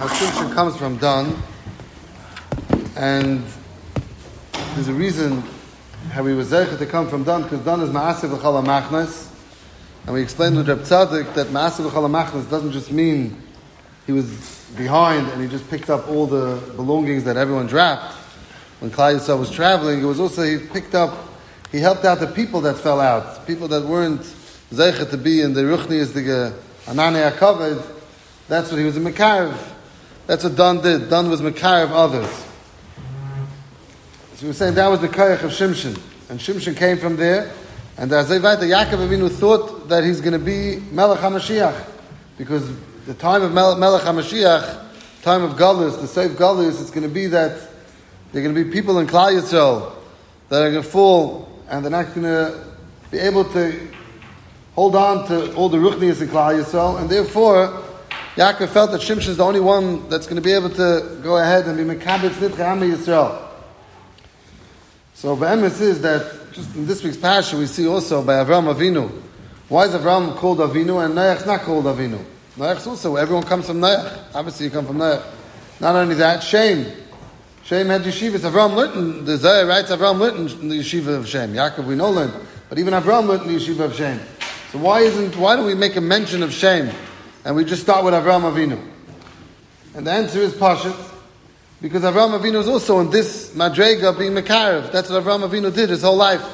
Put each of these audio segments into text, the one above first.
how Shimshon comes from Dan, and there's a reason how he was to come from Dan, because Dan is Ma'asiv L'chal HaMachnas, and we explained with Reb Tzaddik that Ma'asiv L'chal HaMachnas doesn't just mean he was behind and he just picked up all the belongings that everyone dropped when Klal Yisrael was traveling. It was also he picked up, he helped out the people that fell out, people that weren't zeichet to be in the Ruchni is the Anani HaKavod. That's what he was in Mekarev. That's what Dan did. Dan was of others. So we're saying that was the Kayach of Shimshon. And Shimshon came from there. And the Yaakov Avinu thought that he's going to be Melech HaMashiach. Because the time of Melech HaMashiach, time of Galus, the safe Galus, it's going to be that there are going to be people in Klal Yisrael that are going to fall and they're not going to be able to hold on to all the Ruchnias in Klal Yisrael. And therefore, Yaakov felt that Shimshon is the only one that's going to be able to go ahead and be Mekabitz Nitcha Am Yisrael. So Be'emes is that just in this week's Pasha we see also by Avram Avinu. Why is Avram called Avinu and Noach's not called Avinu? Noach's also, everyone comes from Noach. Obviously you come from Noach. Not only that, Shem. Shem had yeshivas. Avram learned, the Zohar writes Avram learned the yeshiva of Shem. Yaakov we know learned. But even Avram in the yeshiva of Shem. So why isn't, why don't we make a mention of Shem? And we just start with Avram Avinu. And the answer is Pashit, because Avram Avinu is also in this Madrega being Mekarev. That's what Avram Avinu did his whole life.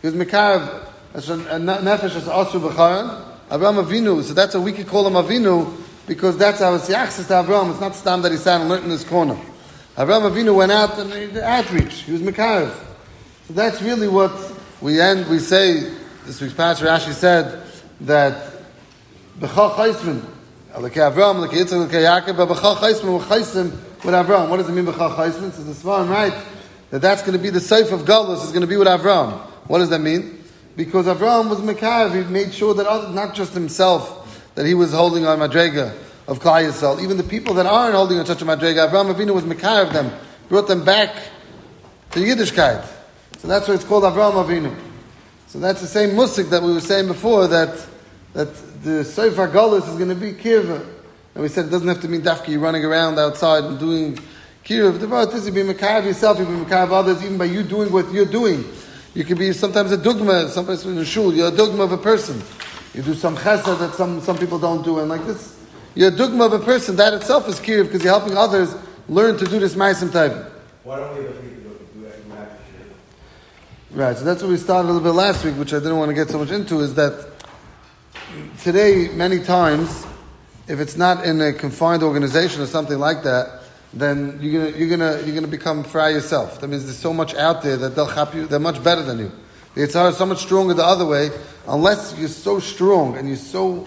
He was Mekarev, Nefesh as Asu B'charan. Avram Avinu, so that's what we could call him Avinu, because that's how it's Yachsis to Avram. It's not Stam that he sat and learned in his corner. Avram Avinu went out and he did outreach. He was Mekarev. So that's really what we end, we say, this week's pastor Rashi said that B'chal Chaisman, like Avram, like Yitzchak, like Yaakov, but B'chal Chaisman, we're Chaisim with Avram. What does it mean B'chal Chaisman? So the Svarim right that that's going to be the Seif of Galus is going to be with Avram. What does that mean? Because Avram was Mekav, he made sure that other, not just himself, that he was holding on Madrega of Klal Yisrael. Even the people that aren't holding on such a Madrega, Avram Avinu was Mekav them, brought them back to Yiddishkeit. So that's why it's called Avram Avinu. So that's the same musik that we were saying before that that the Sefer Galus is going to be Kirva. And we said it doesn't have to mean Dafki running around outside and doing Kirva. The this you be Makav yourself, you be Makav others, even by you doing what you're doing. You can be sometimes a dogma, sometimes in a shul, you're a dogma of a person. You do some chesed that some, some people don't do, and like this, you're a dogma of a person. That itself is kirv because you're helping others learn to do this ma'asim type. Why don't we have people do that? Right, so that's what we started a little bit last week, which I didn't want to get so much into, is that today, many times, if it's not in a confined organization or something like that, then you're gonna you're gonna you're gonna become fry yourself. That means there's so much out there that they'll help you. They're much better than you. It's so much stronger the other way. Unless you're so strong and you're so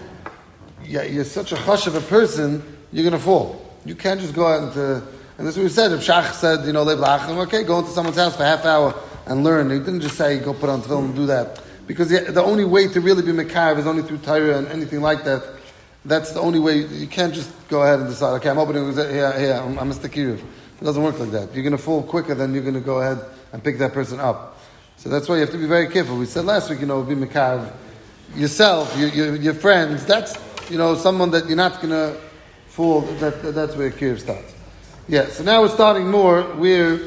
yeah, you're such a hush of a person, you're gonna fall. You can't just go out into and what we said. If Shach said, you know, okay, go into someone's house for half hour and learn. He didn't just say go put on film and do that. Because the, the only way to really be Mekarev is only through Torah and anything like that. That's the only way. You can't just go ahead and decide, okay, I'm opening, here, here, I'm, I'm Mr. Kiriv. It doesn't work like that. You're going to fall quicker than you're going to go ahead and pick that person up. So that's why you have to be very careful. We said last week, you know, be Mekarev. Yourself, your, your, your, friends, that's, you know, someone that you're not going to fool. That, that, that's where Kiriv starts. Yeah, so now we're starting more where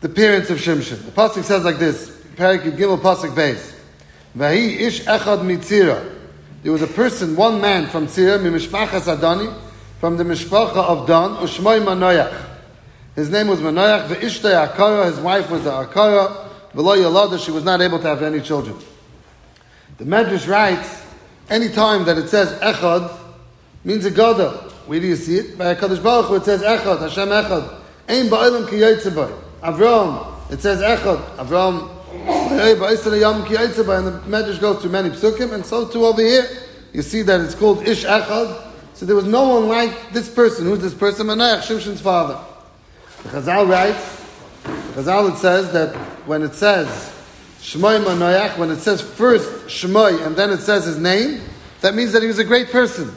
the parents of Shimshon. The Pasuk says like this, Parakid Gimel Pasuk Beis. Vahi ish echad mitzira. There was a person, one man from Tzira, mimishpachas Adani, from the mishpacha of Dan, ushmoy Manoyach. His name was Manoyach, ve'ishtay Akara, his wife was Akara, v'lo yalada, she was not able to have any children. The Medrash writes, any time that it says echad, means a gadol. Where do you see it? By HaKadosh Baruch Hu, it says echad, Hashem echad. Ein ba'ilam ki Avram, it says echad. Avram and the Medrash goes through many psukim, and so too over here. You see that it's called Ish Echad. So there was no one like this person. Who's this person? Manoach, Shimshon's father. The Chazal writes, the Chazal it says that when it says Shmoy Manoach, when it says first Shmoy and then it says his name, that means that he was a great person.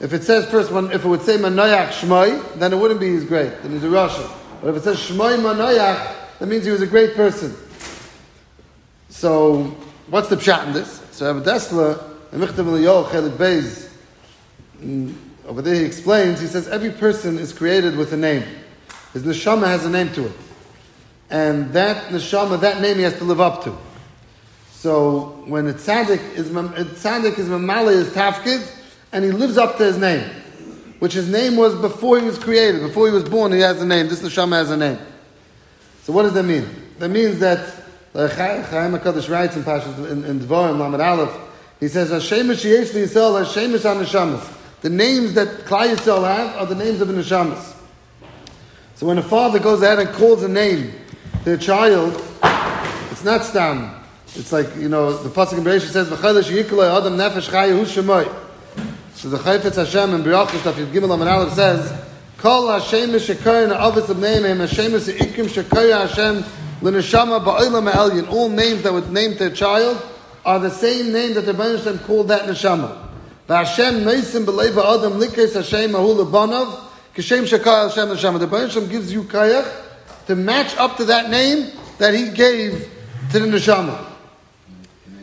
If it says first, one, if it would say Manoach Shmoy, then it wouldn't be he's great, then he's a Russian. But if it says Shmoy Manoach, that means he was a great person. So, what's the pshat in this? So, Rabbi Dessler, the Michtav Chelik Beis, over there he explains, he says every person is created with a name. His neshama has a name to it. And that neshama, that name he has to live up to. So when a tzaddik is, a tzaddik is mamali is tafkid, and he lives up to his name, which his name was before he was created, before he was born, he has a name. This neshama has a name. So what does that mean? That means that Uh, Chaim HaKadosh writes in Pashas, in, in Dvarim, Lamed Aleph, he says, Hashemish Yesh Yisrael, Hashemish HaNeshamas. The names that Klai Yisrael have are the names of the Neshamas. So when a father goes ahead and calls a name to a child, it's not stam. It's like, you know, the Pasuk in Bereshit says, V'chayla sheyikulay adam nefesh chayu shemoy. So the Chayfetz Hashem in Berachos, Daf Yud Gimel Lamed Aleph says, Kol Hashem Shekar Avis of Neimim Hashem Ikim Shekar Hashem L'Neshama Ba'olam Elyon. All names that would name their child are the same name that the Hashem called that Neshama. V'Hashem Noisim B'Leiva Adam Hashem Ahu Lebanav Kishem Shekar Hashem Neshama. The Hashem gives you kayach to match up to that name that He gave to the Neshama.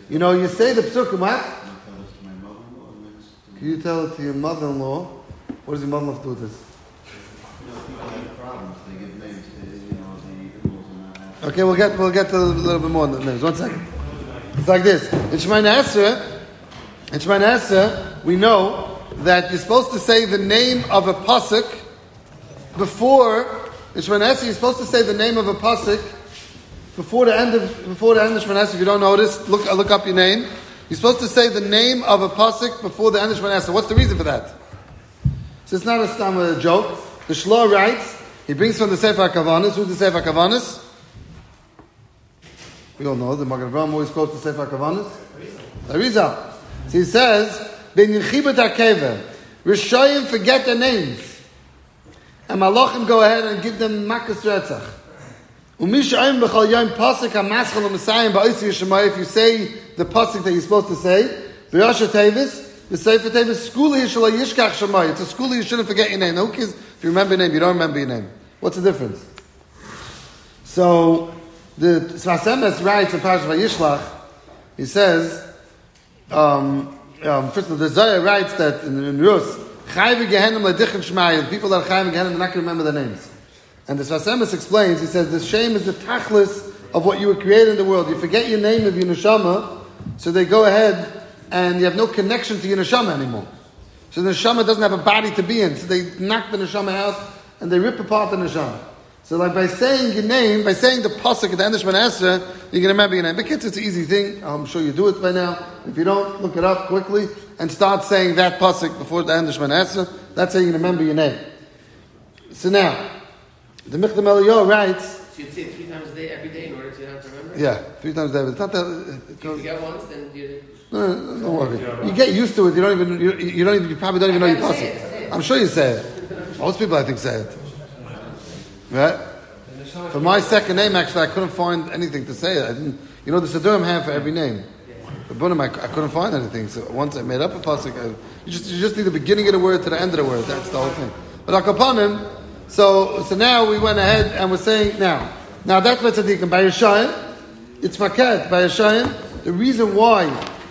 You know, you say the Psukim, what? Can you tell it to your mother-in-law? What does your mother-in-law do with this? Okay, we'll get we'll get to a little bit more the names. One second. It's like this. In Shemayna Esra, in Shemayna Esra, we know that you're supposed to say the name of a pasuk before. In Shemayna Esra, you're supposed to say the name of a pasuk before the end of before the end of Shemayna Esra. If you don't notice, look look up your name. You're supposed to say the name of a pasuk before the end of Shemayna Esra. What's the reason for that? So it's not a a joke. The Shloh writes. He brings from the Sefer Kavanis. Who's the Sefer Kavanis? We all know the Magen Avraham always quotes the Sefer Kavanis. Arizal. So he says, "Ben yichibet hakever." Rishayim forget their names, and Malachim go ahead and give them makas retzach. Umishayim b'chol yom pasuk hamaschal u'masayim ba'osi yishemay. If you say the pasuk that you're supposed to say, b'yasha tevis, the Sefer Tevis, skuli yishalay yishkach shemay. It's a skuli you shouldn't forget your name. No kids, if you remember your name, you don't remember your name. What's the difference? So the Sfas Emes writes in Parashat Vayishlach, he says, um, um, first of all, the Zohar writes that in, in Rus, Chayv Gehenim Ledichem Shmayim, people that are Chayv Gehenim, they're not going to remember their names. And the Sfas Emes explains, he says, the shame is the tachlis of what you were created in the world. You forget your name of your neshama, so they go ahead and you have no connection to your neshama anymore. So the neshama doesn't have a body to be in, so they knock the neshama out and they rip apart the neshama. So, like by saying your name, by saying the pasuk at the end of Shemana Esra, you can remember your name. Because it's an easy thing. I'm sure you do it by now. If you don't, look it up quickly and start saying that pasuk before the end of Shemana Esra. That's how you remember your name. So now, the Michtam Eliyahu writes. So you'd say it three times a day, every day, in order to have to remember. Yeah, three times a day. It's not that. Uh, it If you goes, forget once, then you. no, no, no, don't worry. You get used to it. You don't even. You, you don't even. You probably don't even know your I gotta say it, say pasuk. I'm sure you say it. Most people, I think, say it. Right. For my second name, actually, I couldn't find anything to say. I didn't, you know, the Siddurim have for every name. But Bunim, I, I couldn't find anything. So once I made up a pasuk, I, you just you just need the beginning of the word to the end of the word. That's the whole thing. But Akapanim, so so now we went ahead and we're saying now. Now that's what tzaddikim by Yeshayim. It's maket by Yeshayim. The reason why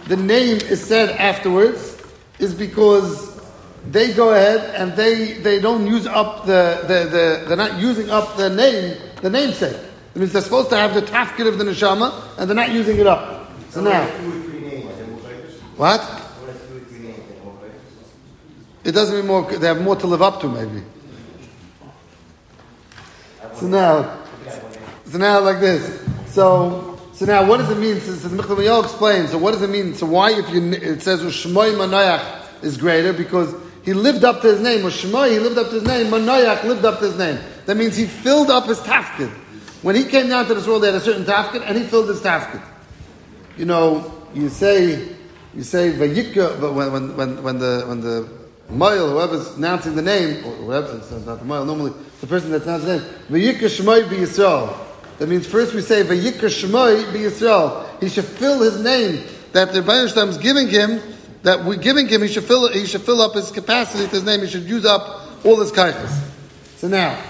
the name is said afterwards is because they go ahead and they, they don't use up the, the, the they're not using up the name, the namesake. It means they're supposed to have the tafkid of the neshama and they're not using it up. So now, what? It doesn't mean more, they have more to live up to maybe. So now, so now like this. So, so now what does it mean? So, Michtam Yol explains. So what does it mean? So why if you, it says Shmoy Manayach is greater? Because he lived up to his name. Or Shmoy, he lived up to his name. Manayach lived up to his name. That means he filled up his tafkid. When he came down to this world, he had a certain tafkid, and he filled his tafkid. You know, you say, you say Vayikra, but when, when, when, when the, when the Moil, whoever's announcing the name, or whoever, not the Moil, normally the person that's announcing the name, Vayikra Shmoy Be. That means first we say Vayikra Shmoy Be. He should fill his name that the Rebbeinu is giving him, that we're giving him, he should fill, he should fill up his capacity to his name, he should use up all his kaiches. So now,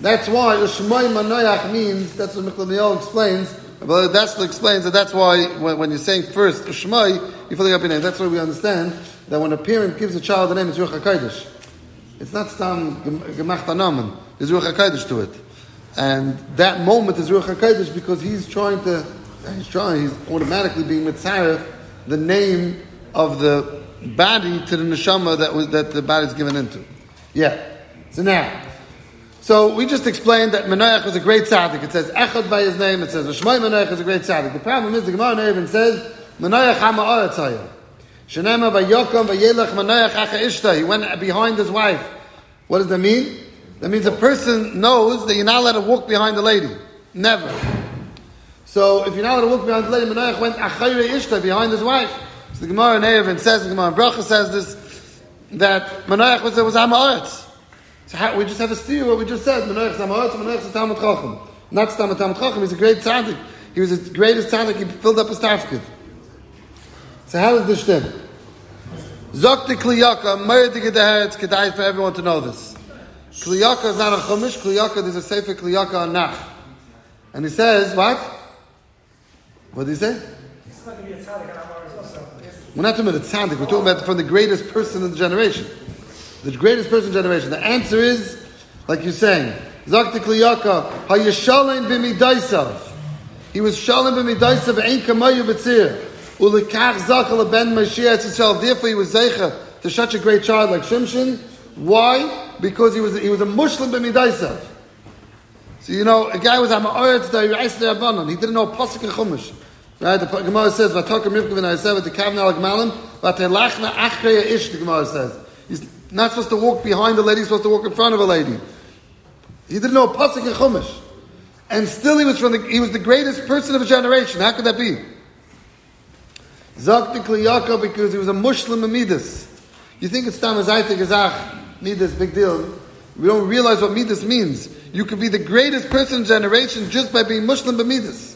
that's why Shmoy Manoyach means, that's what Michal explains, But that's what explains that that's why when, when you're saying first Shmai, you're filling up your name. That's why we understand that when a parent gives a child a name, it's Ruach HaKodesh. It's not Stam Gemacht Anamen. There's Ruach HaKodesh to it. And that moment is Ruach HaKodesh because he's trying to, he's trying, he's automatically being Mitzaref, the name of the body to the neshama that was that the body is given into. Yeah. So now, so we just explained that Manoach was a great tzaddik. It says Echad by his name. It says Shmai Manoach is a great tzaddik. The problem is the Gemara even says Manoach Hama Oratzayah. Shenema Vayokam Vayelech Manoach Acha Ishta. He went behind his wife. What does that mean? That means a person knows that you're not allowed to walk behind the lady. Never. So if you're not allowed to walk behind the lady, Manoach went Achayre Ishta behind his wife. So the Gemara in says, the Gemara Bracha says this, that Manoach was, was Hamaretz. So how, we just have to steer what we just said. Manoach is Hamaretz, Manoach is Talmud Chacham. Not Talmud Talmud Chacham, he's a great tzaddik. He was the greatest tzaddik, he filled up his tafkid. So how does this stem? Zokti Kliyaka, Murdig Gedeheretz, Kedai for everyone to know this. Kliyaka is not a chumash, Kliyaka, there's a sefer Kliyaka on Nach. And he says, what? What did he say? We're not talking about the tzaddik, we're talking about from the greatest person in the generation. The greatest person in the generation. The answer is, like you're saying, Zakti Kliyaka, Hayashalim b'midaisav. He was Shalim b'midaisav, Ein kamayu b'tzir. Ulikach zakal ben Mashiach himself. Therefore he was Zeicha to such a great child like Shimshon. Why? Because he was, he was a Muslim b'midaisav. So you know, a guy was a ma'oret to the He didn't know Pasuk and Chumash. Right? The Gemara says, "V'tokem Rivka v'naisev the kavna al gmalim v'telachna achreya ish." The Gemara says he's not supposed to walk behind the lady; he's supposed to walk in front of a lady. He didn't know pasuk and chumash, and still he was from the, he was the greatest person of a generation. How could that be? Zakti Kliyaka because he was a Muslim Midas. You think it's Tamazaitik Gazach Midas, big deal. We don't realize what Midas means. You could be the greatest person in generation just by being Muslim B'Midas.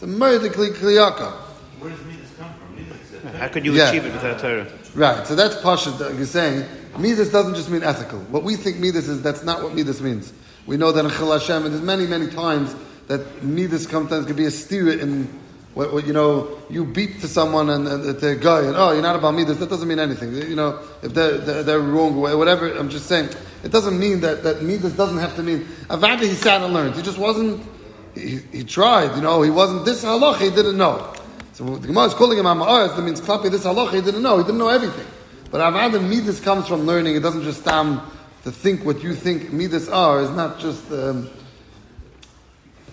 It's a murder kliyaka. Where does midas come from? How could you Yeah. achieve it without Torah? Right, so that's Pasha that you're saying. Midas doesn't just mean ethical. What we think Midas is, that's not what Midas means. We know that in Chil Hashem, and there's many, many times that Midas sometimes could be a steer in what, what, you know, you beat to someone and, and to a guy, and oh, you're not about Midas, that doesn't mean anything. You know, if they're, they're, they're wrong or whatever, I'm just saying, it doesn't mean that, that Midas doesn't have to mean, Avada he sat and learned. He just wasn't, he, tried, you know, he wasn't this halach, he didn't know. So the Gemara is calling him Amaretz, that means Klapi this halach, he didn't know, he didn't know everything. But Avada Midas comes from learning, it doesn't just stand to think what you think Midas are, it's not just, um,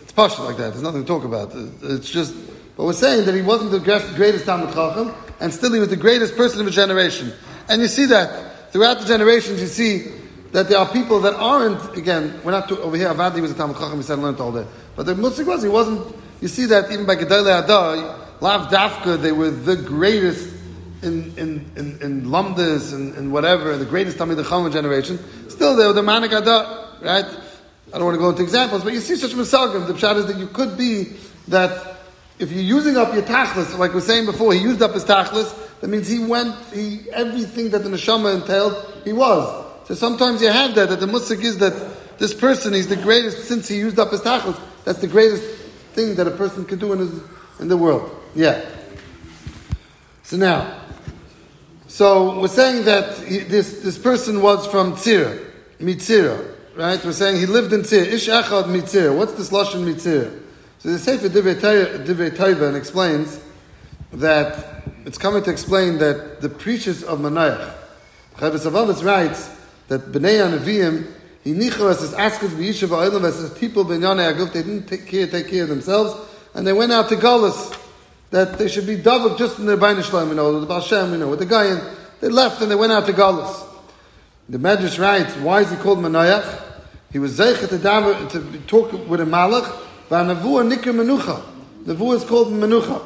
it's partial like that, there's nothing to talk about. It's just, but we're saying that he wasn't the greatest Talmud Chacham, and still he was the greatest person of his generation. And you see that throughout the generations, you see that there are people that aren't, again, we're not to, over here, Avadi was a Talmud Chacham, he said learned all day. But the Musik was, he wasn't, you see that even by Gedele Adai, Lav Dafka, they were the greatest in, in, in, in Lumdas and, and whatever, the greatest Talmud Chacham generation. Still, they were the Manik Adar, right? I don't want to go into examples, but you see such misagim. The pshat is that you could be that if you're using up your tachlis, like we were saying before, he used up his tachlis. That means he went, he everything that the neshama entailed, he was. So sometimes you have that. That the musik is that this person, he's the greatest since he used up his tachlis. That's the greatest thing that a person can do in his in the world. Yeah. So now, so we're saying that he, this this person was from Tzir, Mitzira, right? We're saying he lived in Tzir. Ish echad Mitzir. What's this lashon Mitzir? So the Sefer Taiva explains that it's coming to explain that the preachers of Manayach, Chavis writes that Bnei Anavim, he nichas as askas b'yishav ha'olam as people b'nyanei aguf, they didn't take care, take care of themselves, and they went out to Golis, that they should be davuk just in their Bain Shalom, you know, the Baal Shem, you know, with the guy, and they left and they went out to Golis. The Medrash writes, why is he called Manayach? He was zeichet to, to talk with a malach, v'anavua nikr menucha. Nevuah is called menucha.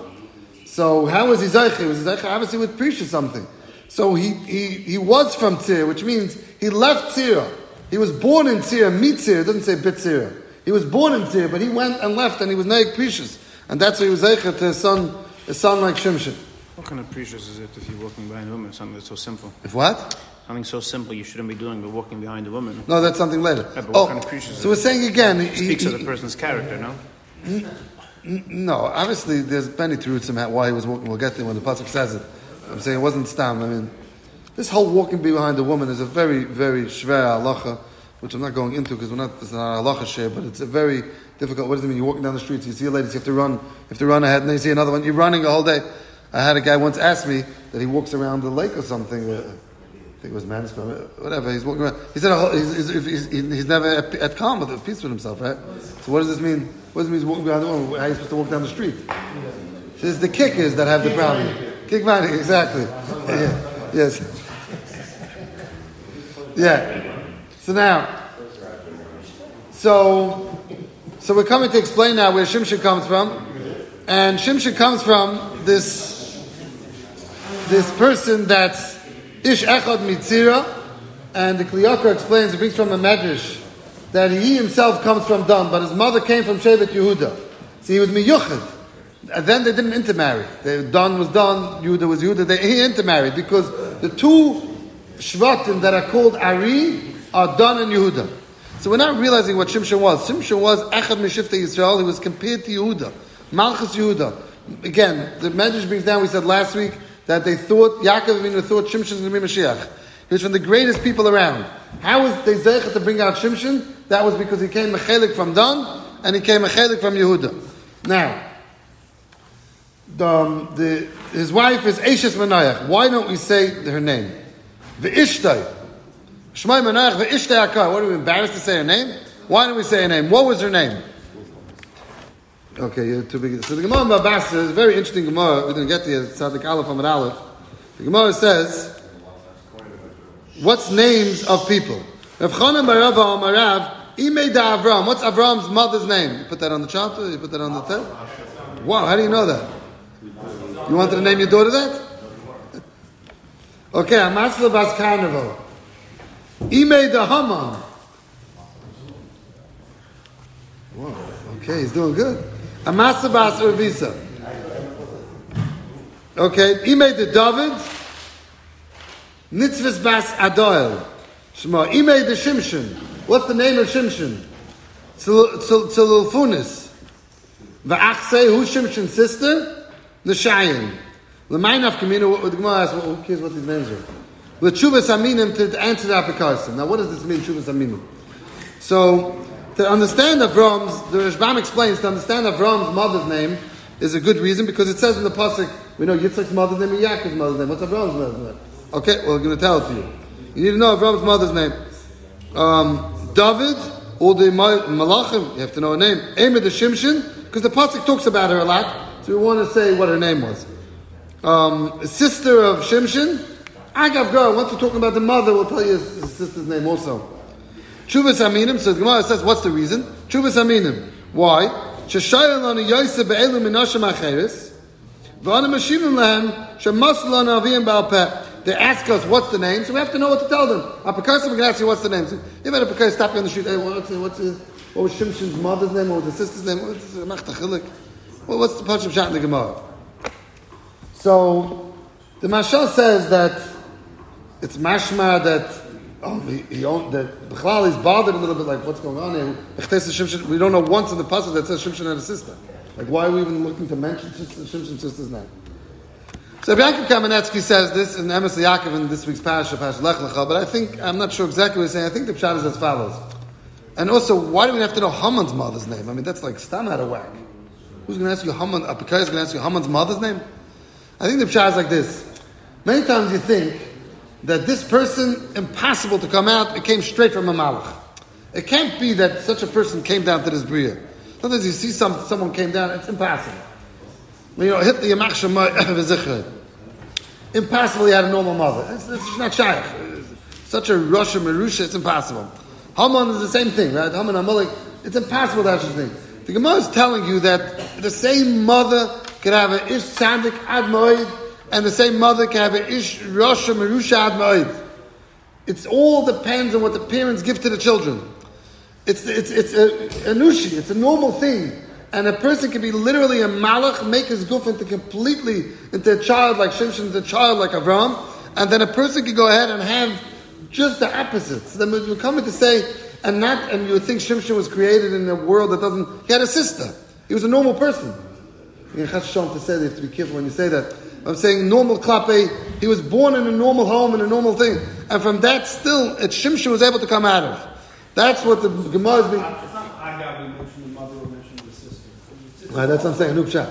So how was he Zeicha? He was Zeicha obviously with Prish something. So he, he, he was from Tzir, which means he left Tzir. He was born in Tzir, meet Tzir, it doesn't say Bit Tzir. He was born in Tzir, but he went and left and he was Naik Prishus. And that's why he was Zeicha to his son, his son like Shimshon. What kind of precious is it if you're walking behind a woman? Something that's so simple. If what? Something so simple you shouldn't be doing, but walking behind a woman. No, that's something later. Yeah, oh, kind of precious is so we're it? saying again, he, Speaks he- of the person's character, no? N- No, obviously there's many truths about why he was walking. We'll get there when the pasuk says it. I'm saying it wasn't stam. I mean, this whole walking behind a woman is a very, very shver halacha, which I'm not going into because we're not. It's not halacha share, but it's a very difficult. What does it mean? You're walking down the streets, you see a lady, you have to run, you have to run ahead, and then you see another one. You're running the whole day. I had a guy once ask me that he walks around the lake or something. Uh, I think it was Mansfield, whatever. He's walking around. He said oh, he's, he's, he's, he's never at, at calm with at peace with himself, right? So what does this mean? What does it mean he's walking behind the woman? How are you supposed to walk down the street? Says the kickers that have the problem. Money, exactly. Yeah. Yes. Yeah. So now, so so we're coming to explain now where Shimshon comes from, and Shimshon comes from this this person that's Ish Echad Mitzira, and the Kliyakar explains, it brings from a Medrash, that he himself comes from Dan, but his mother came from Shevet Yehuda. So he was Miyuchad. And then they didn't intermarry. They, Dan was Don, Yehuda was Yehuda. They, he intermarried because the two Shvatim that are called Ari are Don and Yehuda. So we're not realizing what Shimshon was. Shimshon was Echad Meshifta Yisrael. He was compared to Yehuda. Malchus Yehuda. Again, the message brings down, we said last week, that they thought, Yaakov Avinu thought Shimshon was going to be Mashiach. He was from the greatest people around. How was they to bring out Shimshon? That was because he came Mechelik from Don, and he came Mechelik from Yehuda. Now, the, um, the, his wife is Ashes Manayach. Why don't we say her name? Ve'ishtay. Shmai Manayach ve'ishtay Akar. What are we embarrassed to say her name? Why don't we say her name? What was her name? Okay, you're too big. So the Gemara Babas is a very interesting Gemara. We didn't get to it. Tzadik Aleph Amad Aleph. The Gemara says, what's names of people? Rav Chanan Barav Amarav, Imei da Avram. What's Avram's mother's name? You put that on the chart? You put that on the tape? Wow, how do you know that? You wanted to name your daughter that? Okay, Amasla Bas Carnival. Imei the Haman. Whoa, okay, he's doing good. Amasa Bas Urvisa. Okay, Imei the David. Nitzvah Bas Adoel. Shema. Imei the Shimshon. What's the name of Shimshon? Tzilulfunis. Va'achsei, who's Shimshon's sister? Neshayim. L'maynaf kamina, what the Gemara asks, who cares what these names are? L'tshuvas aminim to answer that application. Now what does this mean, tshuvas aminim? So, to understand Avram's, the Rashbam explains, to understand Avram's mother's name is a good reason because it says in the Pasuk, we know Yitzchak's mother's name and Yaakov's mother's name. What's Avram's mother's name? Okay, well, we're going to tell it to you. You need to know Avram's mother's name. Um, David, or the Malachim, you have to know her name. Emid the Shimshon, because the Pasuk talks about her a lot, so we want to say what her name was. Um, sister of Shimshon, Agav Gar, once we're talking about the mother, we'll tell you his, his sister's name also. Chuvas Aminim, so the Gemara says, what's the reason? Chuvas Aminim. Why? They ask us, what's the name? So we have to know what to tell them. Apakasim, we can ask you, what's the name? So you better Apakasim stop you on the street, hey, what's, what's, what was Shimshon's mother's name? What was the sister's name? What's? Well, what's the Pachim Shat in the Gemara? So, the Mashal says that it's mashma that oh he, he that Bechlal is bothered a little bit like what's going on here. We don't know once in the passage that says Shimshon had a sister. Like why are we even looking to mention Shimshon's sister's name? So Yaakov Kamenetsky says this in Emes Yaakov in this week's parasha, Parasha Lech Lecha, but I think I'm not sure exactly what he's saying. I think the pshat is as follows. And also, why do we have to know Haman's mother's name? I mean, that's like stam out of whack. Who's going to ask you Haman? Apikai is going to ask you Haman's mother's name? I think the pshat is like this. Many times you think that this person, impossible to come out, it came straight from a malach. It can't be that such a person came down to this bria. Sometimes you see some, someone came down, it's impossible. You know, hit the yamach shemay Impossible he had a normal mother. It's, it's not shaykh. Such a Russia Marusha, it's impossible. Haman is the same thing, right? Haman Amalek, it's impossible that's the thing. The Gemara is telling you that the same mother can have an Ish Sandik Admoid, and the same mother can have an Ish Russia Marusha Admoid. It's all depends on what the parents give to the children. It's, it's, it's a, a nushi, it's a normal thing. And a person can be literally a malach, make his goof into completely into a child like Shimshon, into a child like Avram, and then a person can go ahead and have just the opposites. Then we're coming to say, and not, and you would think Shimshon was created in a world that doesn't. He had a sister. He was a normal person. You have to say that you have to be careful when you say that. I'm saying normal klape. He was born in a normal home in a normal thing, and from that still, it Shimshon was able to come out of. That's what the Gemara is being. It's not Agav, we mentioned the mother, we mentioned the sister. Right, that's what I'm saying. Shot.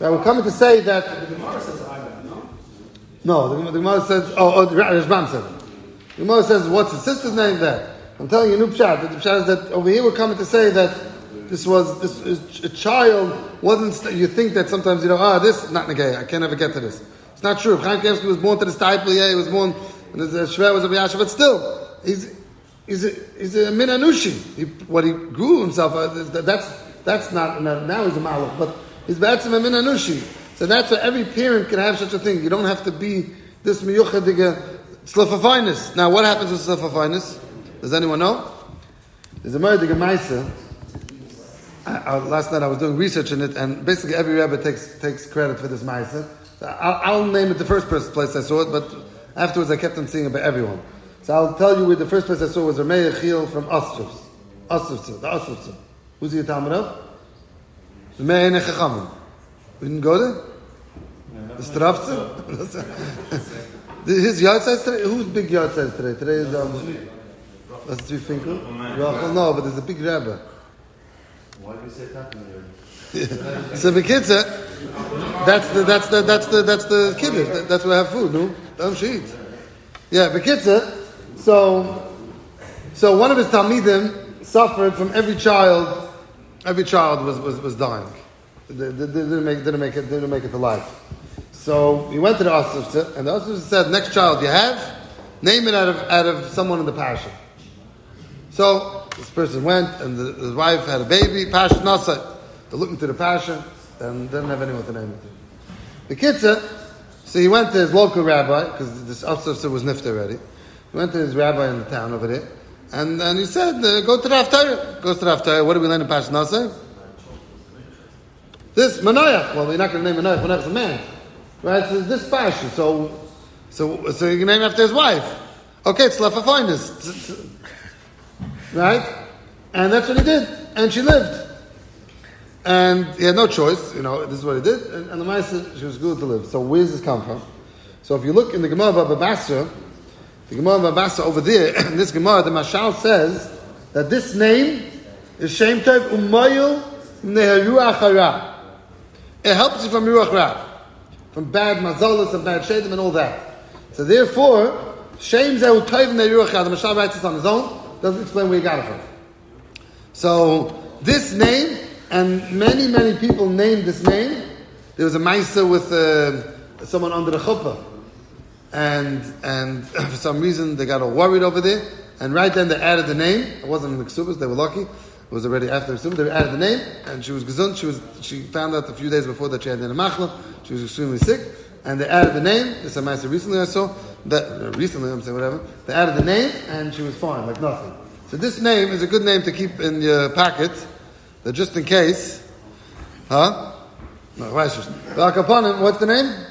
Right, we're coming to say that The Gemara says Agav, no? No, the, the Gemara says, oh, oh the Rashbam said. The Gemara says, what's his sister's name there? I'm telling you, Nupshat. The Nupshat is that over here we're coming to say that this was, this is, a child wasn't, st- you think that sometimes, you know, ah, this, not Nagaya, I can't ever get to this. It's not true. Chaim was born to this type, yeah, he was born, and the Shver was a Yasha, but still, he's, he's a, he's a Minanushi. He, what he grew himself, that- that's, that's not, now he's a Malach, but he's Batsim a Minanushi. So that's why every parent can have such a thing. You don't have to be this miyuchadige sluffafinus. Now, what happens with sluffafinus? Does anyone know? There's a murder Gemaisa. Last night I was doing research in it, and basically every Rebbe takes takes credit for this Maisa. So I'll, I'll name it the first place I saw it, but afterwards I kept on seeing it by everyone. So I'll tell you where the first place I saw was RameyEchil from Ostrivs. Ostrivs, the Ostrivs. Who's he a Talmud of? Ramey Nechachamim. We didn't go there? The Stravtze? His yard size today? Who's big yard size today? Today is, um, that's Tzvi Finkel? Rachel? No, but there's a big Rebbe. Why do you say that? So the Bekitza, that's the that's the that's the that's the kiddush. That- That's where I have food. No, don't eat. Yeah, Bekitza. So, so one of his talmidim suffered from every child. Every child was was, was dying. They, they, they didn't make didn't make it didn't make it to life. So he went to the Asifta, and the Asifta said, "Next child you have, name it out of out of someone in the passion." So this person went, and the, wife had a baby. Passion Nasa. They looked into the passion, and didn't have anyone to name it to. The kitzah, so he went to his local rabbi because this officer was nifta already. He went to his rabbi in the town over there, and, and he said, uh, "Go to the Haftarah." Goes to the. What do we learn in Passion Nasa? This Manoach. Well, we're not going to name Manoach. Manoach's a man, right? So this passion. So, so, so you can name after his wife. Okay, it's Lefafinus. Right? And that's what he did. And she lived. And he had no choice, you know, this is what he did. And, and the Maisa, she was good to live. So where does this come from? So if you look in the Gemara of Baba Basra, the Gemara of Baba Basra over there, in this Gemara, the Mashal says that this name is Shem Tov Umayil Neharuach Hara. It helps you from Ruach Ra, from bad mazalas and bad shadim and all that. So therefore, Shem Zehu Tov Neharuach Hara, the Mashal writes this on his own, doesn't explain where he got it from. So this name, and many many people named this name. There was a Maisa with uh, someone under the chuppah, and and for some reason they got all worried over there. And right then they added the name. It wasn't in the ksubas; they were lucky. It was already after the. They added the name, and she was gesund. She was she found out a few days before that she had a machla. She was extremely sick, and they added the name. Is a Maisa recently I saw that recently I'm saying whatever. They added the name, and she was fine, like nothing. So this name is a good name to keep in your packet, that just in case. Huh? No, Rashi. Back upon him, what's the name?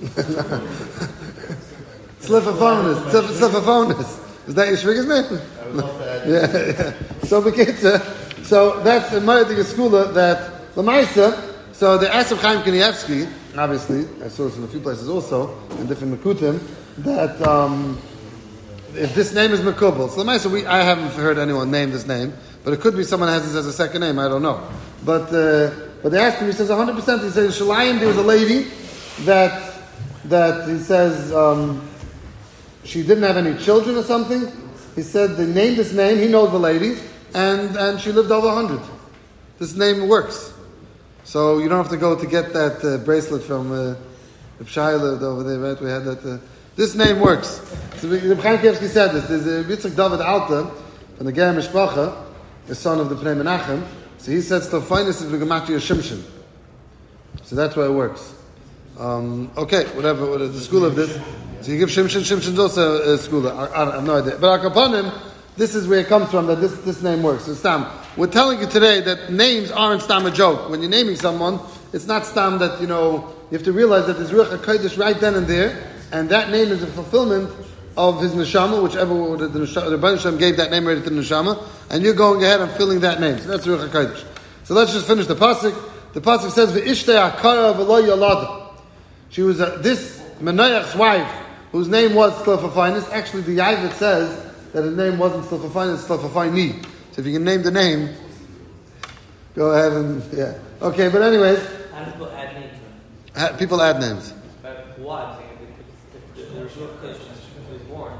Sliphophonus. Sliphophonus. Is that your Shviga's name? yeah, yeah. So so that's the Maradik school that the Lamaisa, so the Asif Chaim Kanievsky, obviously, I saw this in a few places also, in different Makutim, that um, if this name is Makubal, so Lamaisa, we, I haven't heard anyone name this name, but it could be someone has this as a second name, I don't know. But, uh, but they asked him, he says 100%, he says, Shalayim, there was a lady that, that he says, um, she didn't have any children or something. He said they named this name. He knows the lady, and and she lived over hundred. This name works, so you don't have to go to get that uh, bracelet from uh, Shai over there, right? We had that. Uh, this name works. So the Chaim said this. There's a Yitzchak David Alta from the Ger Mishpacha, the son of the Pnei Menachem. So he says the finest is the Gematria Shimshon. So that's why it works. Um, okay, whatever, whatever, the school of this. So you give Shimshon, Shimshon's also a school. I, I, I have no idea. But him, this is where it comes from, that this, this name works. So Stam, we're telling you today that names aren't Stam a joke. When you're naming someone, it's not Stam that, you know, you have to realize that there's Ruach HaKodesh right then and there, and that name is a fulfillment of his neshama, whichever the, the, the Rebbe Shem gave that name right to the neshama, and you're going ahead and filling that name. So that's Ruach HaKodesh. So let's just finish the pasuk. The pasuk says, "Ve'ishtei akara v'lo yalada." She was a, this Menayach's wife, whose name was Slophophines. Actually, the Yavit says that her name wasn't Slophophini. So if you can name the name, go ahead and yeah. Okay, but anyways, do people add names? ha- people add names. But why? If, if, the Kodesh was born,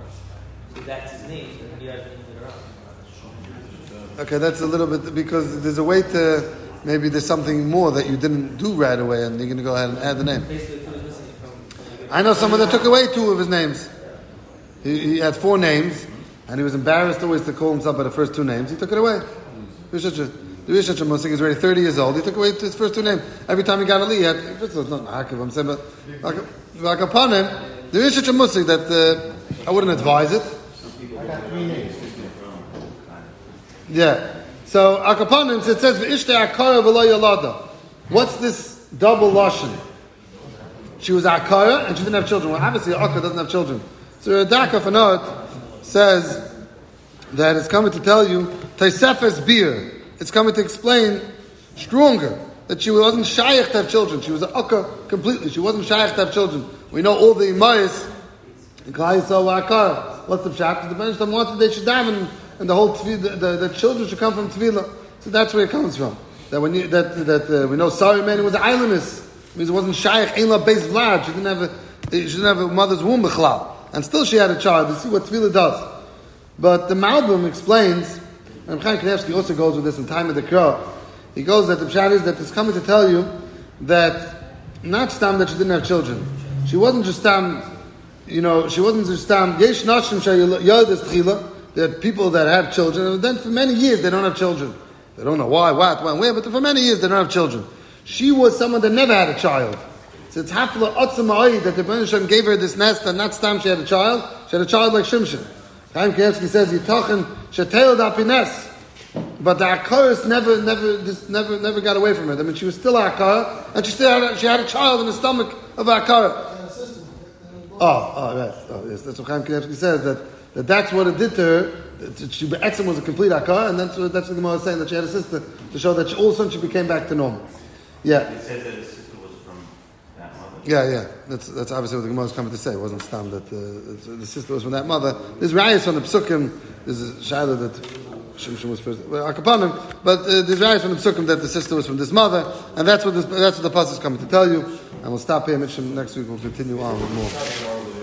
so that's his name, so then you names later on. Okay, that's a little bit because there's a way to maybe there's something more that you didn't do right away, and you're going to go ahead and add the name. Basically, he was missing it from, from the I know someone that took away two of his names. He, he had four names, and he was embarrassed always to call himself by the first two names. He took it away. He was such a, The Rishach Musik is already 30 years old. He took away his first two names. Every time he got a li, he had, it's not Hakiv, I'm saying, but like, upon him, the Rishach Musik that uh, I wouldn't advise it. Yeah. So Akapanim it says V'ishte Akara v'lo Yolada. What's this double lashon? She was Akara and she didn't have children. Well, obviously Akara doesn't have children. So Radaka Fanot says that it's coming to tell you Taisefes beer. It's coming to explain stronger that she wasn't shaykh to have children. She was an Akar completely. She wasn't shaykh to have children. We know all the Akar. What's the pshat? The Ben Shalom wanted they should daven and the whole the, the, the children should come from Tvila. So that's where it comes from. That when you, that that uh, we know sorry man it was an islandess. Means it wasn't shaykh la beis vlad. She didn't have a she didn't have a mother's womb b'chlal. And still she had a child. You see what Tvila does. But the Malbim explains, and Chaim Kanevsky also goes with this in time of the Krah. He goes that the pshat is that it's coming to tell you that not stam that she didn't have children. She wasn't just stam, you know, she wasn't just stam. Yesh nashim shayodas tchila. There are people that have children, and then for many years they don't have children. They don't know why, what, when, where, but for many years they don't have children. She was someone that never had a child. So it's hafla otzamai that the Ben Hashem gave her this nest, and not stam she had a child. She had a child like Shimshon. Chaim Kanevsky says, "Yitachin shetel dapines." But the Akaris never, never, this never, never got away from her. I mean, she was still Akara, and she still had, a, she had a child in the stomach of Akara. Oh, oh, right. Oh, yes, that's what Chaim Kanevsky says that, that that's what it did to her. That she Etzem was a complete Akara, and that's what that's what the Gemara is saying that she had a sister to show that she, all of a sudden she became back to normal. Yeah, It says that his sister was from that mother. Yeah, yeah. That's that's obviously what the Gemara is coming to say. It wasn't stam that uh, the sister was from that mother. There's rayas from the psukim. There's a shadow that Shimshon was first. Well, Akapanim, but uh, there's rayas from the psukim that the sister was from this mother, and that's what this, that's what the pasuk is coming to tell you. And we'll stop here. Mishim, Next week we'll continue on with more.